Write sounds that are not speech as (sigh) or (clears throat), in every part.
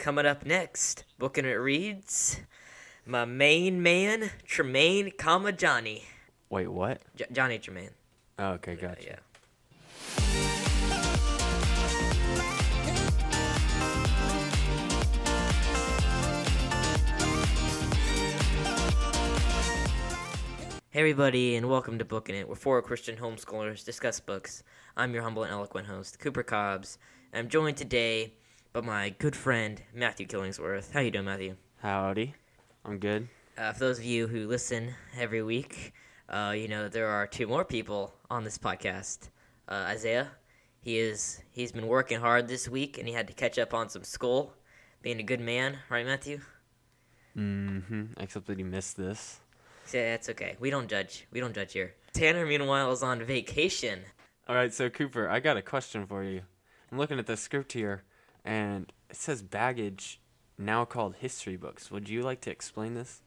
coming up next, booking it reads, my main man Tremain, comma Johnny, Wait, what? J- Johnny Tremain. Oh, okay, gotcha. Yeah. Hey everybody, and welcome to Booking It, where four Christian homeschoolers discuss books. I'm your humble and eloquent host, Cooper Cobbs, and I'm joined today by my good friend Matthew Killingsworth. How you doing, Matthew? Howdy. I'm good. Uh, for those of you who listen every week, uh, you know there are two more people on this podcast. Uh, Isaiah, he is he's been working hard this week, and he had to catch up on some school. Being a good man, right, Matthew? Mm-hmm. Except that he missed this. Yeah, that's okay. We don't judge. We don't judge here. Tanner, meanwhile, is on vacation. All right, so Cooper, I got a question for you. I'm looking at the script here, and it says baggage, now called history books. Would you like to explain this?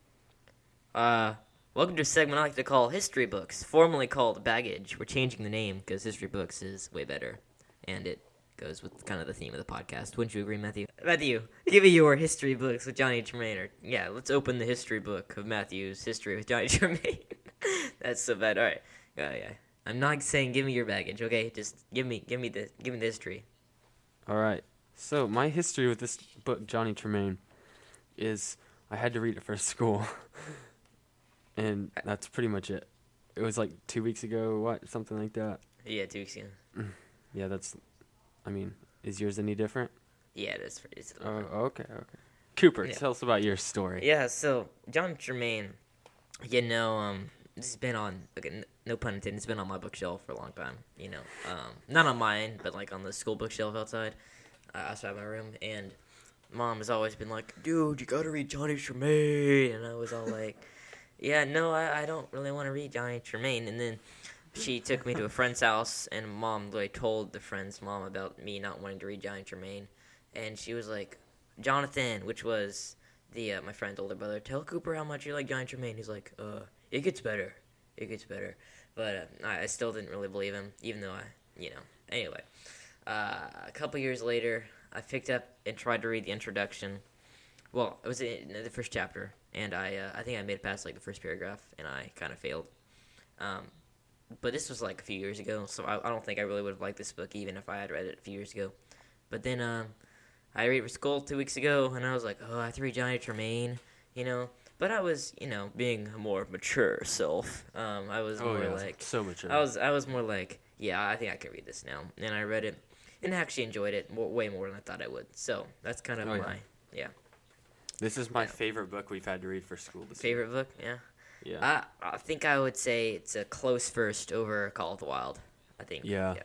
Uh, welcome to a segment I like to call History Books, formerly called Baggage. We're changing the name because History Books is way better, and it goes with kind of the theme of the podcast. Wouldn't you agree, Matthew? Matthew, give me your history books with Johnny Tremain. Or, yeah, let's open the history book of Matthew's history with Johnny (laughs) Tremain. That's so bad. All right, yeah, yeah. I'm not saying give me your baggage, okay? Just give me, give me the, give me the history. All right. So my history with this book, Johnny Tremain, is I had to read it for (laughs) school, and that's pretty much it. It was like two weeks ago, what, something like that. Yeah, two weeks ago. (clears throat) Yeah, that's. I mean, is yours any different? Yeah, it is. It's Oh, okay, okay. Cooper, Yeah. tell us about your story. Yeah, so John Tremain, you know, um, this has been on, okay, no pun intended, it's been on my bookshelf for a long time. You know, um, not on mine, but like on the school bookshelf outside, outside my room. And mom has always been like, "Dude, you gotta read Johnny Tremain," and I was all like, (laughs) "Yeah, no, I, I don't really want to read Johnny Tremain." And then she took me to a friend's house, and mom like told the friend's mom about me not wanting to read Johnny Tremain, and she was like, "Jonathan," which was the uh, my friend's older brother, tell Cooper how much you like Johnny Tremain. He's like, uh, it gets better, it gets better. But uh, I, I still didn't really believe him, even though I, you know. Anyway, uh, a couple years later, I picked up and tried to read the introduction. Well, it was in the first chapter, and I, uh, I think I made it past like the first paragraph, and I kind of failed. Um, but this was like a few years ago, so I, I don't think I really would have liked this book even if I had read it a few years ago. But then, um, I read it for school two weeks ago, and I was like, oh, I have to read Johnny Tremain, you know. But I was, you know, being a more mature self. Um, I was Oh more yeah, like, so mature. I was, I was more like, yeah, I think I can read this now. And I read it, and actually enjoyed it more, way more than I thought I would. So that's kind of Oh, my, yeah, This is my Yeah. favorite book we've had to read for school. This year. favorite book. Yeah, Yeah. I, I think I would say it's a close first over Call of the Wild. I think. Yeah, yeah.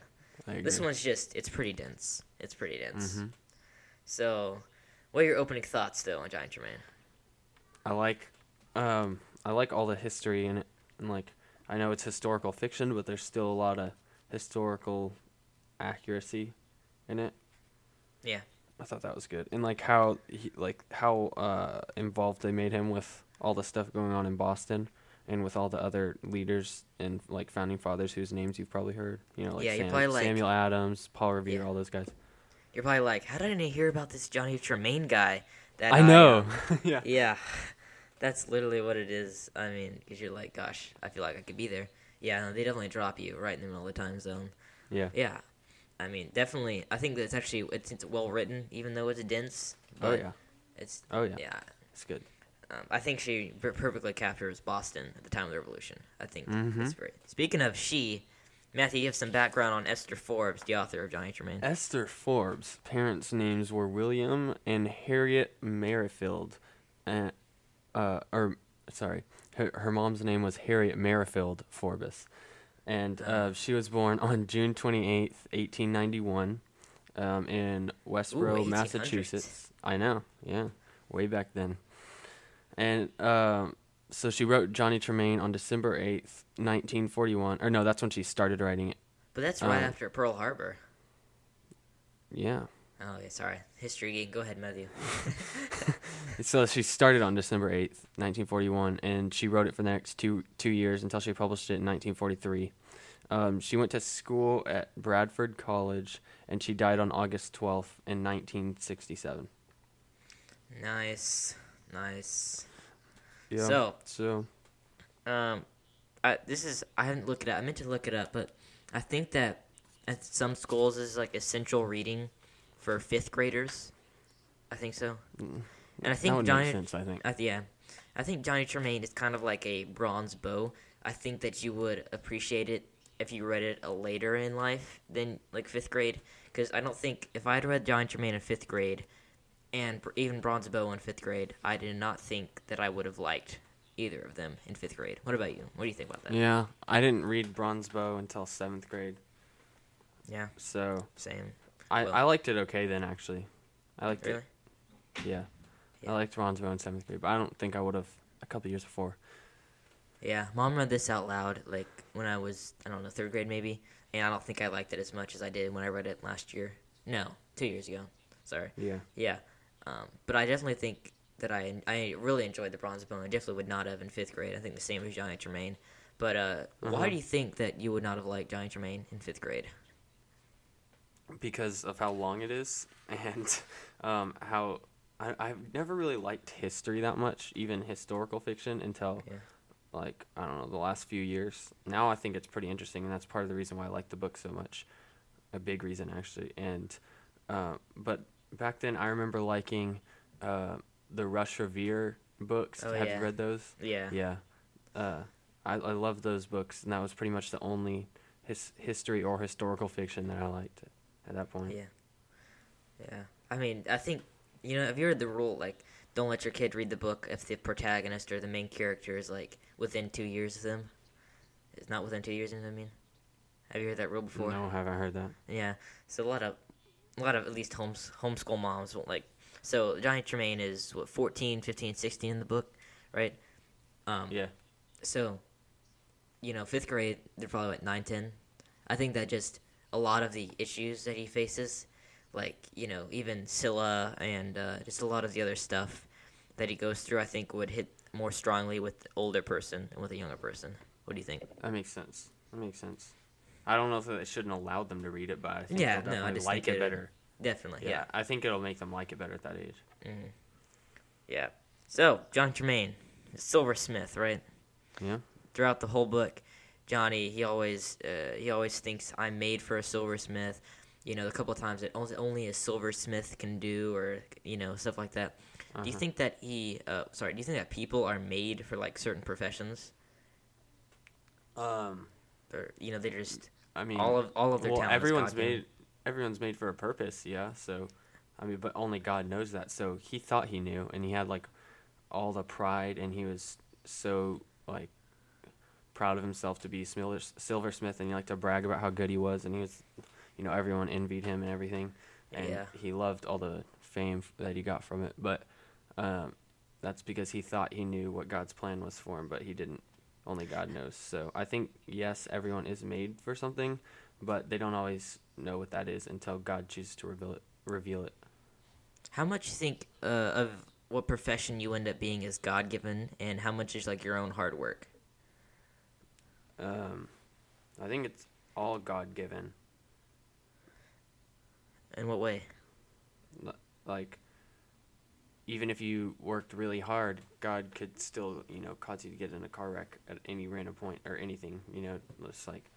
I. This one's just, it's pretty dense. It's pretty dense. Mm-hmm. So, what are your opening thoughts though on Johnny Tremain? I like, um, I like all the history in it, and like I know it's historical fiction, but there's still a lot of historical accuracy in it. Yeah. I thought that was good, and like how he, like how uh, involved they made him with all the stuff going on in Boston, and with all the other leaders and like founding fathers whose names you've probably heard. You know, like, Yeah, you're Sam- probably like- Samuel Adams, Paul Revere, Yeah. all those guys. You're probably like, how did I hear about this Johnny Tremain guy? That I know. uh, (laughs) yeah. yeah, that's literally what it is. I mean, because you're like, gosh, I feel like I could be there. Yeah, they definitely drop you right in the middle of the time zone. Yeah. Yeah, I mean, definitely. I think that it's actually it's, it's well written, even though it's dense. Oh yeah. It's Oh yeah. yeah. It's good. Um, I think she per- perfectly captures Boston at the time of the Revolution. I think Mhm. that's great. Speaking of she, Matthew, you have some background on Esther Forbes, the author of Johnny Tremain. Esther Forbes' parents' names were William and Harriet Merrifield, and uh, or sorry, her, her mom's name was Harriet Merrifield Forbes, and uh, she was born (laughs) on June twenty eighth, eighteen ninety one, um, in Westboro, 1800s. Massachusetts. I know, yeah, way back then, and um, so she wrote Johnny Tremain on December eighth, nineteen forty one. Or no, that's when she started writing it. But that's right Um, after Pearl Harbor. Yeah. Oh, okay, sorry. History geek. Go ahead, Matthew. (laughs) So she started on December 8th, 1941, and she wrote it for the next two two years until she published it in 1943. Um, she went to school at Bradford College, and she died on August 12th in 1967. Nice, nice. Yeah. So, so um, I, this is I haven't looked it up. I meant to look it up, but I think that at some schools is like essential reading for fifth graders. I think so. mm, And I think Johnny, sense. I think. Uh, yeah, I think Johnny Tremain is kind of like a bronze bow. I think that you would appreciate it if you read it later in life than like fifth grade. Because I don't think if I had read Johnny Tremain in fifth grade, and even Bronze Bow in fifth grade, I did not think that I would have liked either of them in fifth grade. What about you? What do you think about that? Yeah, I didn't read Bronze Bow until seventh grade, Yeah, so same. I, Well- I liked it okay then actually. I liked Really? it. Yeah. Yeah. I liked Bronze Bow in seventh grade, but I don't think I would have a couple years before. Yeah, mom read this out loud like when I was I don't know third grade maybe, and I don't think I liked it as much as I did when I read it last year. No, two years ago. Sorry. Yeah. Yeah, um, but I definitely think that I I really enjoyed the Bronze Bone. I definitely would not have in fifth grade. I think the same as Johnny Tremain. But uh, Uh-huh. why do you think that you would not have liked Johnny Tremain in fifth grade? because of how long it is (laughs) and um, how I, I've never really liked history that much, even historical fiction, until Yeah. Like I don't know the last few years. Now I think it's pretty interesting, and that's part of the reason why I like the book so much. A big reason actually, and uh, but back then I remember liking uh, the Rush Revere books. Oh, Have yeah. you read those? Yeah. Yeah, uh, I I love those books, and that was pretty much the only his, history or historical fiction that I liked at that point. Yeah. Yeah. I mean, I think you know, have you heard the rule like don't let your kid read the book if the protagonist or the main character is like within two years of them? It's not within two years. You know what I mean? Have you heard that rule before? No, I haven't heard that. Yeah. So a lot of, a lot of at least homes homeschool moms won't like. So Johnny Tremain is what 14, 15, 16 in the book, right? Um, Yeah. So, you know, fifth grade they're probably what nine, ten. I think that just a lot of the issues that he faces, like you know, even Cilla and uh, just a lot of the other stuff that he goes through, I think would hit more strongly with the older person than with a younger person. What do you think? That makes sense. That makes sense. I don't know if they shouldn't allow them to read it, but I think Yeah, they'll no, I definitely just like it better. Definitely, Yeah, yeah. I think it'll make them like it better at that age. Mhm. Yeah. So, John Tremain, silversmith, right? Yeah. Throughout the whole book, Johnny, he always uh, he always thinks I'm made for a silversmith. You know, the couple of times that only a silversmith can do, or you know, stuff like that. Do you Uh-huh. think that he? Uh, sorry, do you think that people are made for like certain professions, Um, or you know, they're just I mean, all of all of their well, talents everyone's God-given? made. Everyone's made for a purpose. Yeah. So, I mean, but only God knows that. So he thought he knew, and he had like all the pride, and he was so like proud of himself to be silver, silversmith, and he liked to brag about how good he was, and he was, you know, everyone envied him and everything, and Yeah. he loved all the fame that he got from it. But um, that's because he thought he knew what God's plan was for him, but he didn't. Only God knows. So I think yes, everyone is made for something, but they don't always know what that is until God chooses to reveal it. Reveal it. How much you think uh, of what profession you end up being is God given, and how much is like your own hard work? Um, I think it's all God given. In what way? Like, even if you worked really hard, God could still, you know, cause you to get in a car wreck at any random point or anything. You know, it's like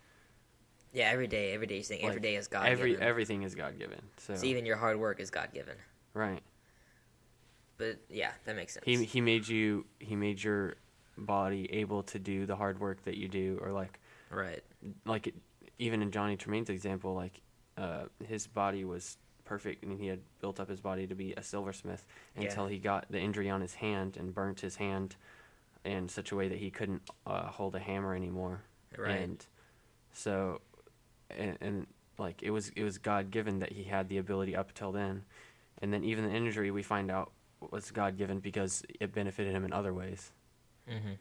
Yeah, every day, every day you think every Like, day is God every everything is God given. So, So even your hard work is God given. right. But yeah, that makes sense. He he made you he made your body able to do the hard work that you do, or like right. like it, even in Johnny Tremain's example, like uh, his body was perfect and he had built up his body to be a silversmith Yeah. until he got the injury on his hand and burnt his hand in such a way that he couldn't uh, hold a hammer anymore. Right. And so, and, and like it was it was God given that he had the ability up till then, and then even the injury we find out was God given because it benefited him in other ways. Mm-hmm.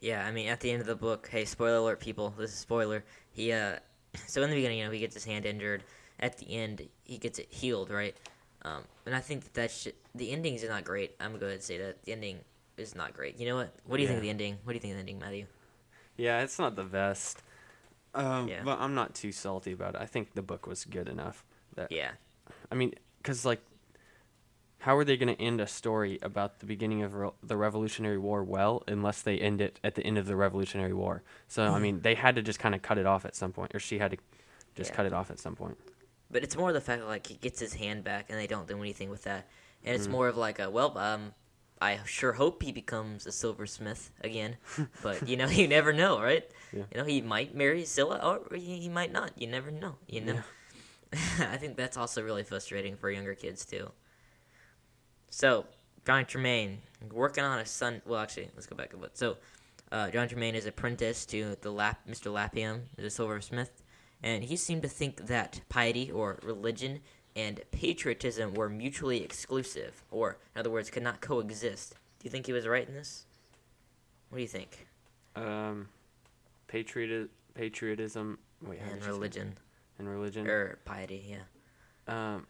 Yeah, I mean, at the end of the book, hey, spoiler alert, people. This is spoiler. He, uh, (clears throat) so in the beginning, you know, he gets his hand injured. At the end, he gets it healed, right? Um, and I think that the endings are not great. I'm gonna go ahead and say that the ending is not great. You know what? What do you think of the ending? What do you think of the ending, Matthew? Yeah, it's not the best. Um, Yeah. But I'm not too salty about it. I think the book was good enough. That Yeah, I mean, because like, how are they going to end a story about the beginning of re- the Revolutionary War well unless they end it at the end of the Revolutionary War? So I mean, they had to just kind of cut it off at some point, or she had to just Yeah. cut it off at some point. But it's more the fact that like he gets his hand back and they don't do anything with that, and Mm. it's more of like a well, um, I sure hope he becomes a silversmith again, (laughs) but you know (laughs) you never know, right? Yeah. You know he might marry Cilla or he, he might not. You never know. You know. (laughs) I think that's also really frustrating for younger kids too. So John Tremain working on a son. Well, actually, let's go back a bit. So uh, John Tremain is apprentice to the Lap, Mr. Lapham, the silversmith, and he seemed to think that piety or religion and patriotism were mutually exclusive, or in other words, could not coexist. Do you think he was right in this? What do you think? Um, patriot patriotism. Wait, And religion and religion. or piety? Yeah. Um,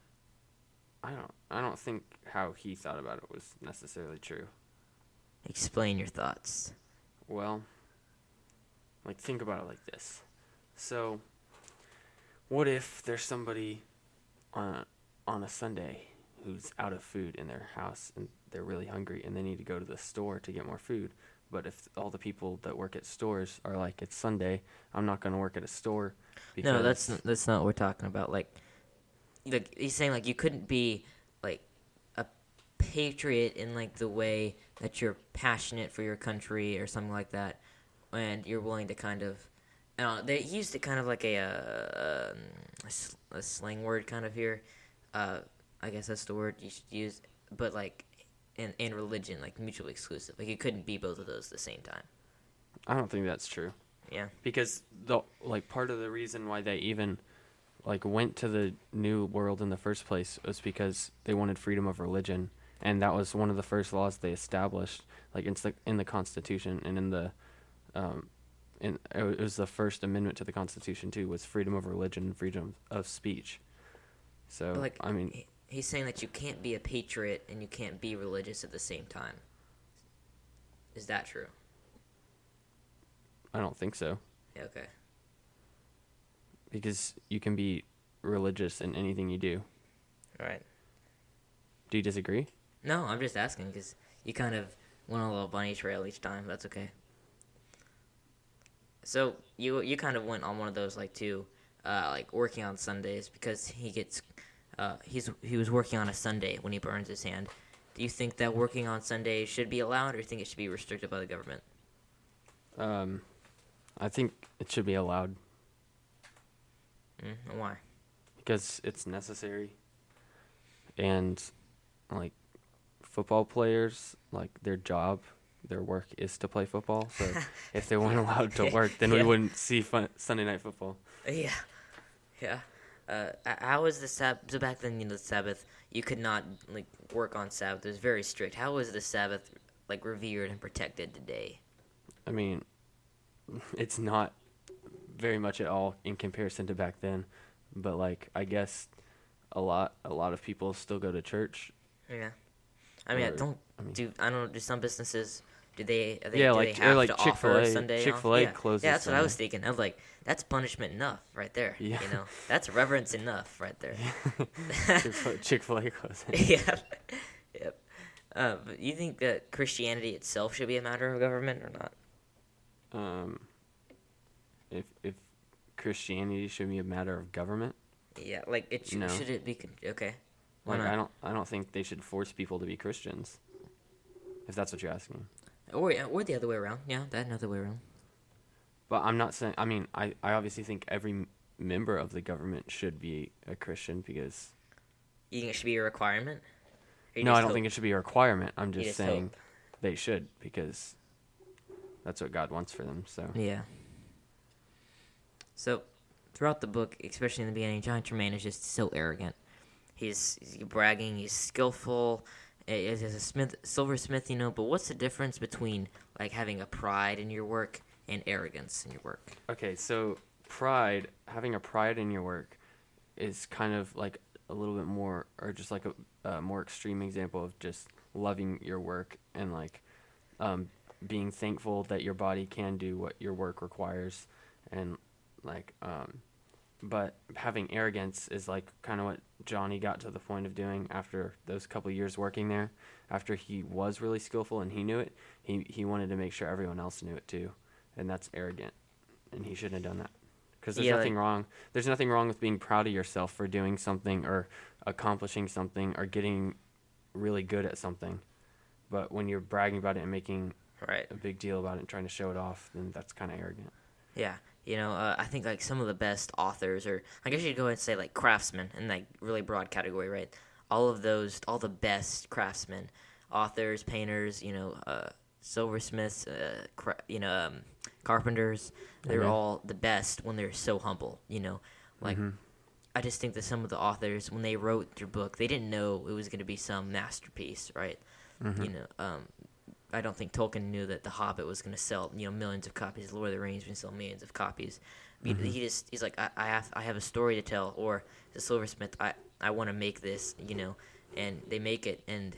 I don't. I don't think how he thought about it was necessarily true. Explain your thoughts. Well, like think about it like this. So, what if there's somebody on a, on a Sunday who's out of food in their house and they're really hungry and they need to go to the store to get more food? But if all the people that work at stores are like, it's Sunday, I'm not going to work at a store. No, that's n- that's not what we're talking about. Like, like he's saying like you couldn't be like a patriot in like the way that you're passionate for your country or something like that, and you're willing to kind of. Uh, they used it kind of like a, uh, um, a, s- a slang word kind of here. Uh, I guess that's the word you should use. But like, in in religion, like mutually exclusive. Like you couldn't be both of those at the same time. I don't think that's true. Yeah. because the like part of the reason why they even like went to the new world in the first place was because they wanted freedom of religion and that was one of the first laws they established like in the in the constitution and in the um in it was the first amendment to the constitution too was freedom of religion and freedom of speech so But, like i mean he's saying that you can't be a patriot and you can't be religious at the same time. Is that true? i don't think so Yeah, okay. because you can be religious in anything you do All right. do you disagree No, I'm just asking because you kind of went on a little bunny trail each time. That's okay. So you you kind of went on one of those like too, uh, like working on Sundays because he gets, uh, he's he was working on a Sunday when he burns his hand. Do you think that working on Sundays should be allowed, or do you think it should be restricted by the government? um i think it should be allowed Mm, why? because it's necessary and like football players like their job their work is to play football so (laughs) if they weren't allowed to work then we wouldn't see fun- sunday night football Yeah, yeah. Uh, how was the Sabbath? So back then, you know, the Sabbath, you could not like work on Sabbath. It was very strict. How was the Sabbath like revered and protected today? i mean (laughs) it's not very much at all in comparison to back then but like i guess a lot a lot of people still go to church Yeah, I mean, I don't I mean- do. I don't. Do some businesses? Do they? Are they Yeah, do like- they have like to offer Chick-fil-A. Sunday? Chick-fil-A yeah. closes Yeah, that's what I was thinking. I was like, that's punishment enough right there. Yeah. You know, (laughs) that's reverence enough right there. Chick-fil- (laughs) chick-fil-a closing (laughs) yeah. Yep. Uh, but you think that Christianity itself should be a matter of government or not? um if if christianity should be a matter of government Yeah, like it sh- No. should it be con- okay? Why Like not? I don't I don't think they should force people to be Christians. If that's what you're asking. Or yeah, or the other way around. Yeah, that another way around. But I'm not saying I mean I, I obviously think every member of the government should be a Christian because You think it should be a requirement? No, I don't hope- think it should be a requirement. I'm just, just saying hope. they should because that's what God wants for them. So Yeah. So, throughout the book, especially in the beginning, John Tremain is just so arrogant. He's, he's bragging. He's skillful. Eh, He's a smith, silversmith, you know. But what's the difference between like having a pride in your work and arrogance in your work? Okay, so pride, having a pride in your work is kind of like a little bit more or just like a, a more extreme example of just loving your work and like um, being thankful that your body can do what your work requires and like um, but having arrogance is like kind of what Johnny got to the point of doing after those couple years working there. After he was really skillful and he knew it, he he wanted to make sure everyone else knew it too, and that's arrogant, and he shouldn't have done that. Because there's Yeah, nothing like- wrong. There's nothing wrong with being proud of yourself for doing something or accomplishing something or getting really good at something. But when you're bragging about it and making Right. a big deal about it and trying to show it off, then that's kind of arrogant. Yeah, you know, uh, I think like some of the best authors, or I guess you'd go and say like craftsmen in like really broad category, right? All of those, all the best craftsmen, authors, painters, you know, uh, silversmiths, uh, cra- you know, um, carpenters. They're Mhm. all the best when they're so humble. You know, like Mhm. I just think that some of the authors, when they wrote their book, they didn't know it was going to be some masterpiece, right? Mhm. You know, um, I don't think Tolkien knew that The Hobbit was going to sell, you know, millions of copies. Lord of the Rings was going to sell millions of copies. He- Mhm. He just he's like, I, I have I have a story to tell, or the silversmith, I I want to make this, you know, and they make it, and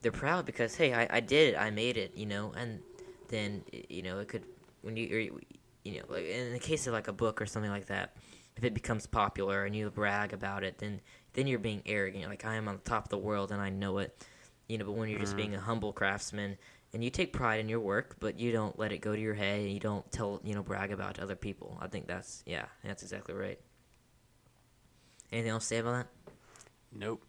they're proud because hey, I, I did it, I made it, you know, and then you know it could when you or, you know like in the case of like a book or something like that, if it becomes popular and you brag about it, then then you're being arrogant. Like I am on the top of the world and I know it, you know. But when you're just Mhm. being a humble craftsman and you take pride in your work, but you don't let it go to your head and you don't tell you know brag about it to other people. I think that's yeah, that's exactly right. Anything else to say about that? Nope.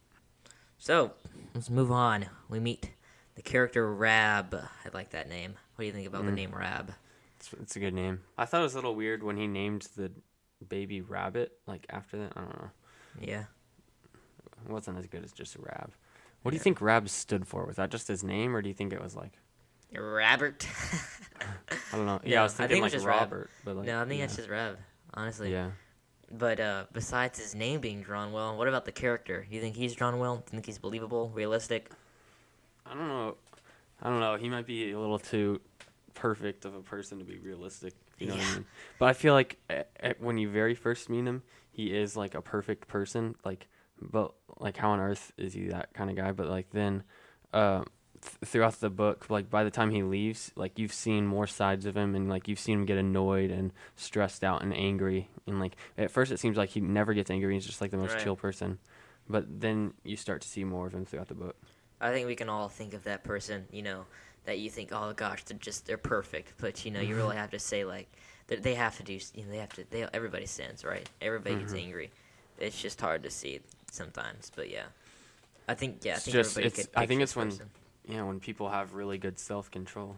So let's move on. We meet the character Rab. I like that name. What do you think about the Mm. name Rab? It's, it's a good name. I thought it was a little weird when he named the baby rabbit like after that. I don't know. Yeah. It wasn't as good as just a rab. What do you think Rab stood for? Was that just his name, or do you think it was like Robert. (laughs) I don't know? No, Yeah, I was I thinking think it like just Rab. Robert, but like no, I think yeah. that's just Rev. Honestly. yeah. But uh, besides his name being drawn well, what about the character? You think he's drawn well? Do you think he's believable, realistic? I don't know. I don't know. He might be a little too perfect of a person to be realistic. You know what I mean? But I feel like a- a- when you very first meet him, he is like a perfect person. Like, but like how on earth is he that kind of guy? But like then, uh, th- throughout the book, like by the time he leaves, like you've seen more sides of him, and like you've seen him get annoyed and stressed out and angry. And like at first, it seems like he never gets angry. He's just like the most Right. chill person. But then you start to see more of him throughout the book. I think we can all think of that person, you know, that you think, oh gosh, they're just they're perfect, but you know, you really have to say like that they have to do, you know, they have to. They everybody sins, right? Everybody gets Mhm. angry. It's just hard to see sometimes, but yeah, I think yeah, I It's think just- it's- I think it's when- person. Yeah, when people have really good self control.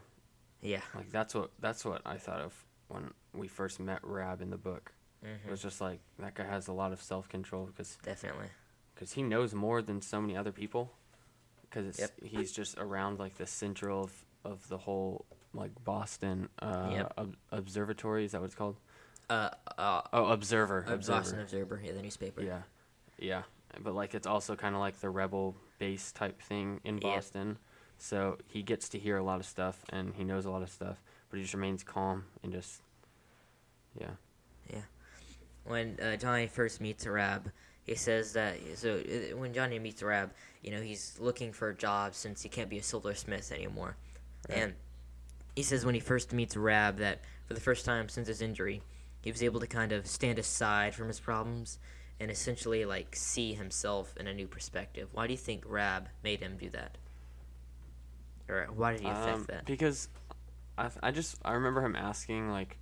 yeah, Like that's what that's what I thought of when we first met Rab in the book. It hmm was just like that guy has a lot of self control because definitely. cause he knows more than so many other people. Because Yep. he's just around like the central of, of the whole like Boston uh, Yep. ob- observatory. Is that what it's called? Uh, uh, Oh, observer. uh, observer. Boston Observer, yeah, the newspaper. Yeah, yeah. But like it's also kind of like the rebel base type thing in Yep. Boston. So he gets to hear a lot of stuff and he knows a lot of stuff, but he just remains calm and just yeah. Yeah. When uh, Johnny first meets Rab, he says that so uh, when Johnny meets Rab, you know he's looking for a job since he can't be a silversmith anymore, Right. and he says when he first meets Rab that for the first time since his injury, he was able to kind of stand aside from his problems and essentially like see himself in a new perspective. Why do you think Rab made him do that? Or why did he affect Um, that? Because I I just I remember him asking like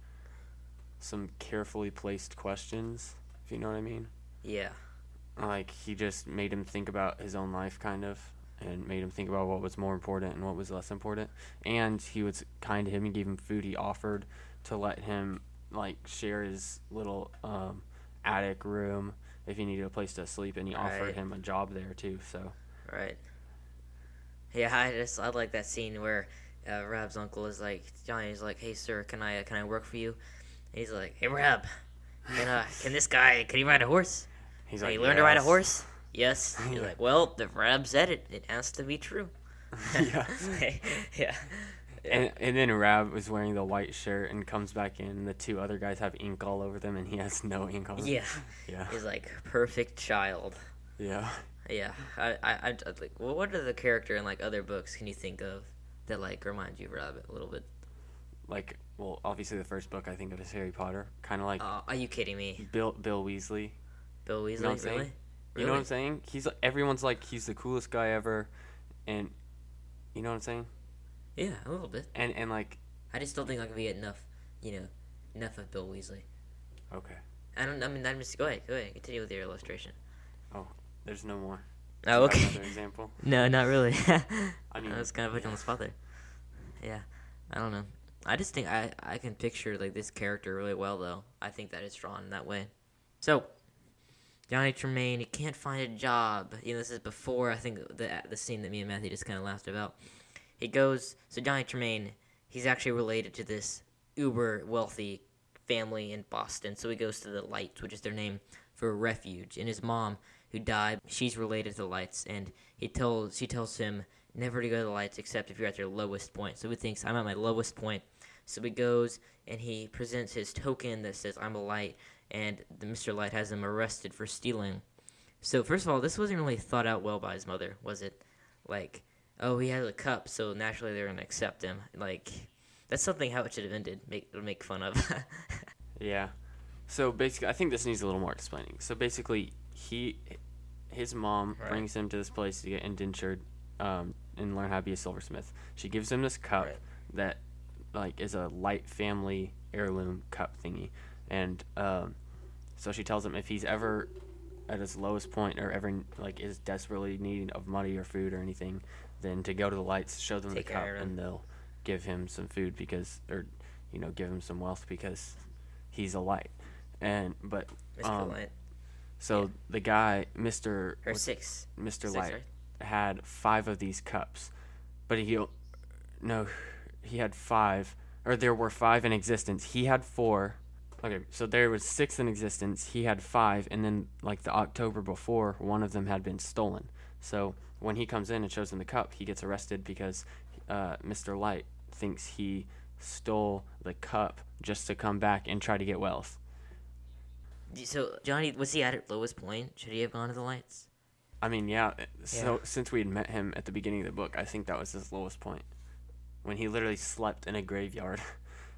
some carefully placed questions, if you know what I mean. Yeah, Like he just made him think about his own life kind of and made him think about what was more important and what was less important. And he was kind to him, he gave him food, he offered to let him like share his little um attic room if he needed a place to sleep and he offered him a job there too, so Right. Yeah, I just I like that scene where uh, Rab's uncle is like Johnny's like, "Hey, sir, can I uh, can I work for you?" And he's like, "Hey, Rab, can uh, can this guy can he ride a horse? he's like he learn to ride a horse?" Yes. (laughs) He's like, "Well, the Rab said it, it has to be true." (laughs) (laughs) Yeah. yeah. And, and then Rab was wearing the white shirt and comes back in, and the two other guys have ink all over them, and he has no ink on him. Yeah. Yeah. He's like perfect child. Yeah. Yeah. I I, I like. Well, what are the character in like other books can you think of that like remind you of a little bit? Like well, obviously the first book I think of is Harry Potter, kind of like Uh, are you kidding me? Bill Bill Weasley. Bill Weasley, you know what I'm saying? really? You know what I'm saying? He's everyone's like he's the coolest guy ever, and you know what I'm saying? Yeah, a little bit. And and like I just don't think I can get enough, you know, enough of Bill Weasley. okay, I don't. I mean, I'm just go ahead. Go ahead. Continue with your illustration. There's no more. Oh, Do you have okay. Another example. (laughs) No, not really. (laughs) I mean, I was kind of put you on the spot there. Yeah, I don't know. I just think I I can picture like this character really well though. I think that is drawn that way. So, Johnny Tremain, he can't find a job. You know, this is before I think the the scene that me and Matthew just kind of laughed about. He goes. So Johnny Tremain, he's actually related to this uber wealthy family in Boston. So he goes to the Lytes, which is their name for a refuge. And his mom, who died, she's related to the Lytes, and he tells she tells him never to go to the Lytes except if you're at your lowest point. So he thinks I'm at my lowest point. So he goes and he presents his token that says I'm a Lyte, and the Mr. Lyte has him arrested for stealing. So first of all, this wasn't really thought out well by his mother, was it? Like, oh, he has a cup, so naturally they're gonna accept him. Like, that's something how it should have ended. Make make fun of. (laughs) Yeah. So basically, I think this needs a little more explaining. So basically, he, his mom Right. brings him to this place to get indentured, um, and learn how to be a silversmith. She gives him this cup Right. that, like, is a Lyte family heirloom cup thingy, and um, so she tells him if he's ever at his lowest point or ever like is desperately needing of money or food or anything, then to go to the Lytes, show them Take the cup, care of him. and they'll give him some food because, or you know, give him some wealth because he's a Lyte. And but. Um, so Yeah. the guy, Mister or six. Mister Lyte, right? had five of these cups, but he no, he had five, or there were five in existence. He had four. Okay, so there was six in existence. He had five, and then like the October before, one of them had been stolen. So when he comes in and shows him the cup, he gets arrested because uh, Mister Lyte thinks he stole the cup just to come back and try to get wealth. D- So Johnny was he at his lowest point? Should he have gone to the Lytes? I mean, yeah. So Yeah. since we had met him at the beginning of the book, I think that was his lowest point, when he literally slept in a graveyard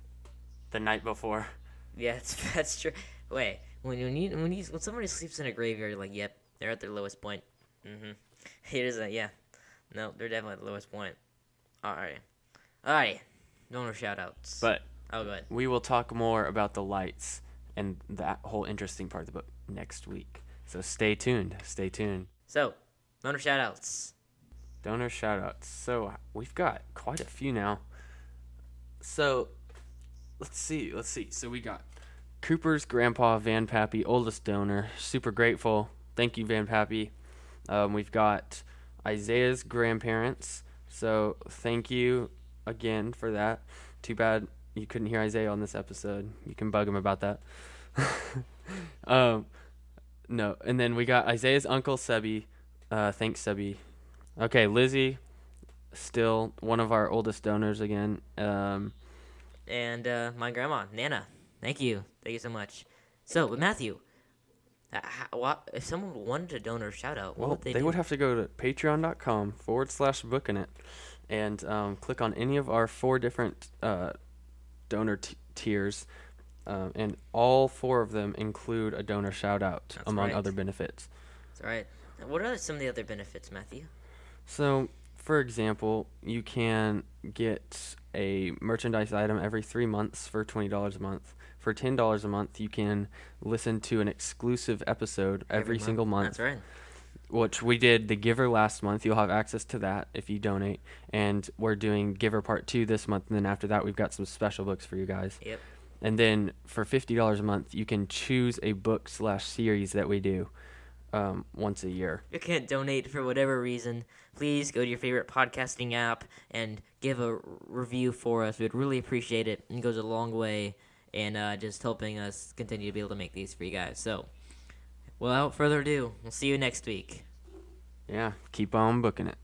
(laughs) the night before. Yeah, that's (laughs) that's true. Wait, when when you when you when somebody sleeps in a graveyard, you're like, yep, they're at their lowest point. Mm-hmm. (laughs) It is a yeah. No, they're definitely at the lowest point. Alright. Alright. Donor shout outs. But oh go ahead. we will talk more about the Lytes and that whole interesting part of the book next week. So stay tuned. Stay tuned. So, donor shout outs. Donor shout outs. So we've got quite a few now. So let's see. Let's see. So we got Cooper's grandpa, Van Pappy, oldest donor. Super grateful. Thank you, Van Pappy. Um, we've got Isaiah's grandparents. So thank you again for that. Too bad you couldn't hear Isaiah on this episode. You can bug him about that. (laughs) um, no, and then we got Isaiah's uncle Sebi. Uh, thanks, Sebi. Okay, Lizzie, still one of our oldest donors again. Um, And uh, my grandma, Nana. Thank you. Thank you so much. So, but Matthew, uh, how, what, if someone wanted a donor shout out, what well, would they, they, would have to go to patreon.com forward slash booking it and um, click on any of our four different uh, donor t- tiers. Um, and all four of them include a donor shout out, That's among right. other benefits. That's right. What are some of the other benefits, Matthew? So, for example, you can get a merchandise item every three months for $20 a month. For $10 a month, you can listen to an exclusive episode every, single month, That's right. Which we did the Giver last month. You'll have access to that if you donate. And we're doing Giver Part 2 this month. And then after that, we've got some special books for you guys. Yep. And then for $50 a month, you can choose a book slash series that we do um, once a year. If you can't donate for whatever reason, please go to your favorite podcasting app and give a review for us. We'd really appreciate it. And it goes a long way in uh, just helping us continue to be able to make these for you guys. So, without further ado, we'll see you next week. Yeah, keep on booking it.